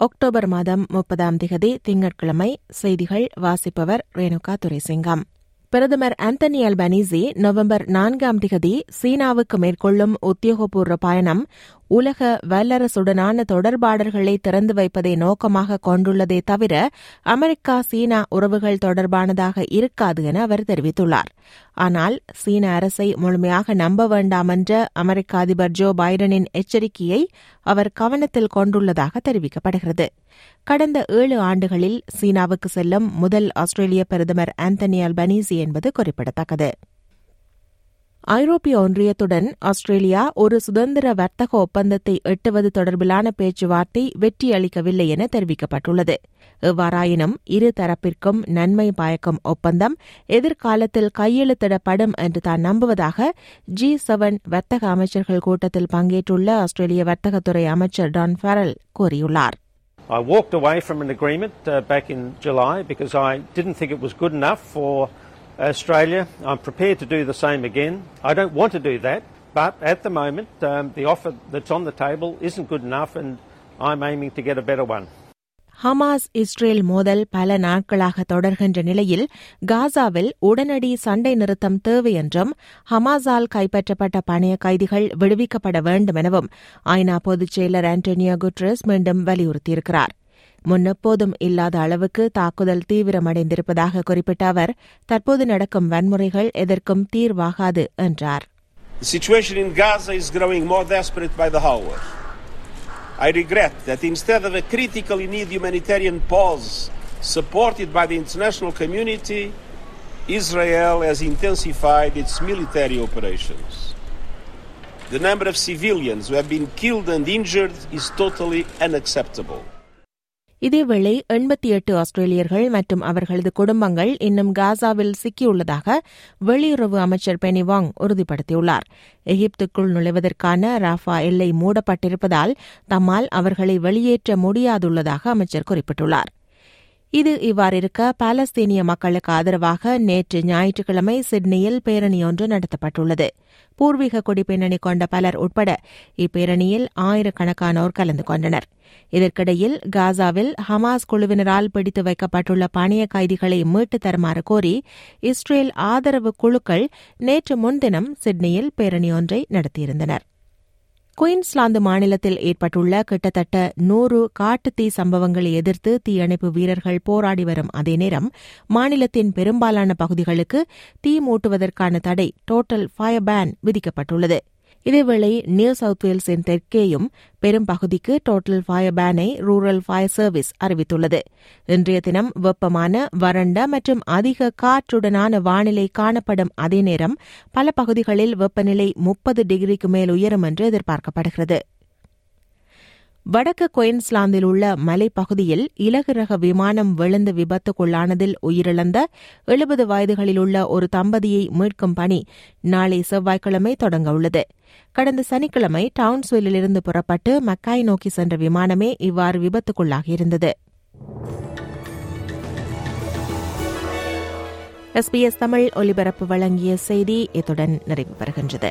October மாதம் முப்பதாம் திகதி திங்கட்கிழமை செய்திகள் வாசிப்பவர் ரேணுகா துரைசிங்கம். பிரதமர் ஆந்தனி அல்பனீசி நவம்பர் நான்காம் திகதி சீனாவுக்கு மேற்கொள்ளும் உத்தியோகபூர்வ பயணம் உலக வல்லரசுடனான தொடர்பாடல்களை திறந்து வைப்பதை நோக்கமாக கொண்டுள்ளதே தவிர அமெரிக்கா சீனா உறவுகள் தொடர்பானதாக இருக்காது என அவர் தெரிவித்துள்ளார். ஆனால் சீன அரசை முழுமையாக நம்ப வேண்டாம் என்ற அமெரிக்க அதிபர் ஜோ பைடனின் எச்சரிக்கையை அவர் கவனத்தில் கொண்டுள்ளதாக தெரிவிக்கப்படுகிறது. கடந்த ஏழு ஆண்டுகளில் சீனாவுக்கு செல்லும் முதல் ஆஸ்திரேலிய பிரதமர் ஆந்தனி அல்பனீசி என்பது குறிப்பிடத்தக்கது. ஐரோப்பிய ஒன்றியத்துடன் ஆஸ்திரேலியா ஒரு சுதந்திர வர்த்தக ஒப்பந்தத்தை எட்டுவது தொடர்பிலான பேச்சுவார்த்தை வெற்றியளிக்கவில்லை என தெரிவிக்கப்பட்டுள்ளது. எவ்வாறாயினும் இரு தரப்பிற்கும் நன்மை பயக்கும் ஒப்பந்தம் எதிர்காலத்தில் கையெழுத்திடப்படும் என்று தான் நம்புவதாக ஜி செவன் வர்த்தக அமைச்சர்கள் கூட்டத்தில் பங்கேற்றுள்ள ஆஸ்திரேலிய வர்த்தகத்துறை அமைச்சர் டான் ஃபெரல் கூறியுள்ளார். I walked away from an agreement uh, back in July because I didn't think it was good enough for Australia. I'm prepared to do the same again. I don't want to do that, but at the moment, um, the offer that's on the table isn't good enough, and I'm aiming to get a better one. Hamas Israel மோதல் பல நாட்களாக தொடர்கின்ற நிலையில் காசாவில் உடனடி சண்டை நிறுத்தம் தேவை என்றும் ஹமாஸால் கைப்பற்றப்பட்ட பணைய கைதிகள் விடுவிக்கப்பட வேண்டும் எனவும் ஐநா பொதுச் செயலர் ஆண்டோனியோ குட்ரஸ் மீண்டும் வலியுறுத்தியிருக்கிறார் முன்னெப்போதும் இல்லாத அளவுக்கு தாக்குதல் தீவிரமடைந்திருப்பதாக குறிப்பிட்ட அவர் தற்போது நடக்கும் வன்முறைகள் எதற்கும் தீர்வாகாது என்றார் The situation in Gaza is growing more desperate by the hour. I regret that instead of a critically needed humanitarian pause supported by the international community, Israel has intensified its military operations. The number of civilians who have been killed and injured is totally unacceptable. இதேவேளை எண்பத்தி எட்டு ஆஸ்திரேலியர்கள் மற்றும் அவர்களது குடும்பங்கள் இன்னும் காசாவில் சிக்கியுள்ளதாக வெளியுறவு அமைச்சர் பெனிவாங் உறுதிப்படுத்தியுள்ளார். எகிப்துக்குள் நுழைவதற்கான ராஃபா எல்லை மூடப்பட்டிருப்பதால் தம்மால் அவர்களை வெளியேற்ற முடியாதுள்ளதாக அமைச்சர் குறிப்பிட்டுள்ளார். இது இவ்வாறிருக்க பாலஸ்தீனிய மக்களுக்கு ஆதரவாக நேற்று ஞாயிற்றுக்கிழமை சிட்னியில் பேரணி ஒன்று நடத்தப்பட்டுள்ளது. பூர்வீக குடிப்பின்னணி கொண்ட பலர் உட்பட இப்பேரணியில் ஆயிரக்கணக்கானோர் கலந்து கொண்டனர். இதற்கிடையில் காசாவில் ஹமாஸ் குழுவினரால் பிடித்து வைக்கப்பட்டுள்ள பணிய கைதிகளை மீட்டுத் தருமாறு கோரி இஸ்ரேல் ஆதரவு குழுக்கள் நேற்று முன்தினம் சிட்னியில் பேரணி ஒன்றை நடத்தியிருந்தனர். குயின்ஸ்லாந்து மாநிலத்தில் ஏற்பட்டுள்ள கிட்டத்தட்ட நூறு காட்டுத்தீ சம்பவங்களை எதிர்த்து தீயணைப்பு வீரர்கள் போராடி வரும் அதே நேரம் மாநிலத்தின் பெரும்பாலான பகுதிகளுக்கு தீ மூட்டுவதற்கான தடை டோட்டல் ஃபயர் பேன் விதிக்கப்பட்டுள்ளது. இதேவேளை நியூ சவுத் வேல்ஸின் தெற்கேயும் பெரும் பகுதிக்கு டோட்டல் ஃபயர் பேனை ரூரல் ஃபயர் சர்வீஸ் அறிவித்துள்ளது. இன்றைய தினம் வெப்பமான வறண்ட மற்றும் அதிக காற்றுடனான வானிலை காணப்படும் அதே நேரம் பல பகுதிகளில் வெப்பநிலை முப்பது டிகிரிக்கு மேல் உயரும் என்று எதிர்பார்க்கப்படுகிறது. வடக்கு குயின்ஸ்லாந்தில் உள்ள மலைப்பகுதியில் இலகு ரக விமானம் விழுந்து விபத்துக்குள்ளானதில் உயிரிழந்த எழுபது வயதுகளில் உள்ள ஒரு தம்பதியை மீட்கும் பணி நாளை செவ்வாய்க்கிழமை தொடங்கவுள்ளது கடந்த சனிக்கிழமை டவுன்ஸ்வில்லிலிருந்து புறப்பட்டு மக்காய் நோக்கி சென்ற விமானமே இவ்வாறு விபத்துக்குள்ளாகியிருந்தது எஸ்பிஎஸ் தமிழ் ஒலிபரப்பு வழங்கிய செய்தி இத்துடன் நிறைவு பெறுகின்றது.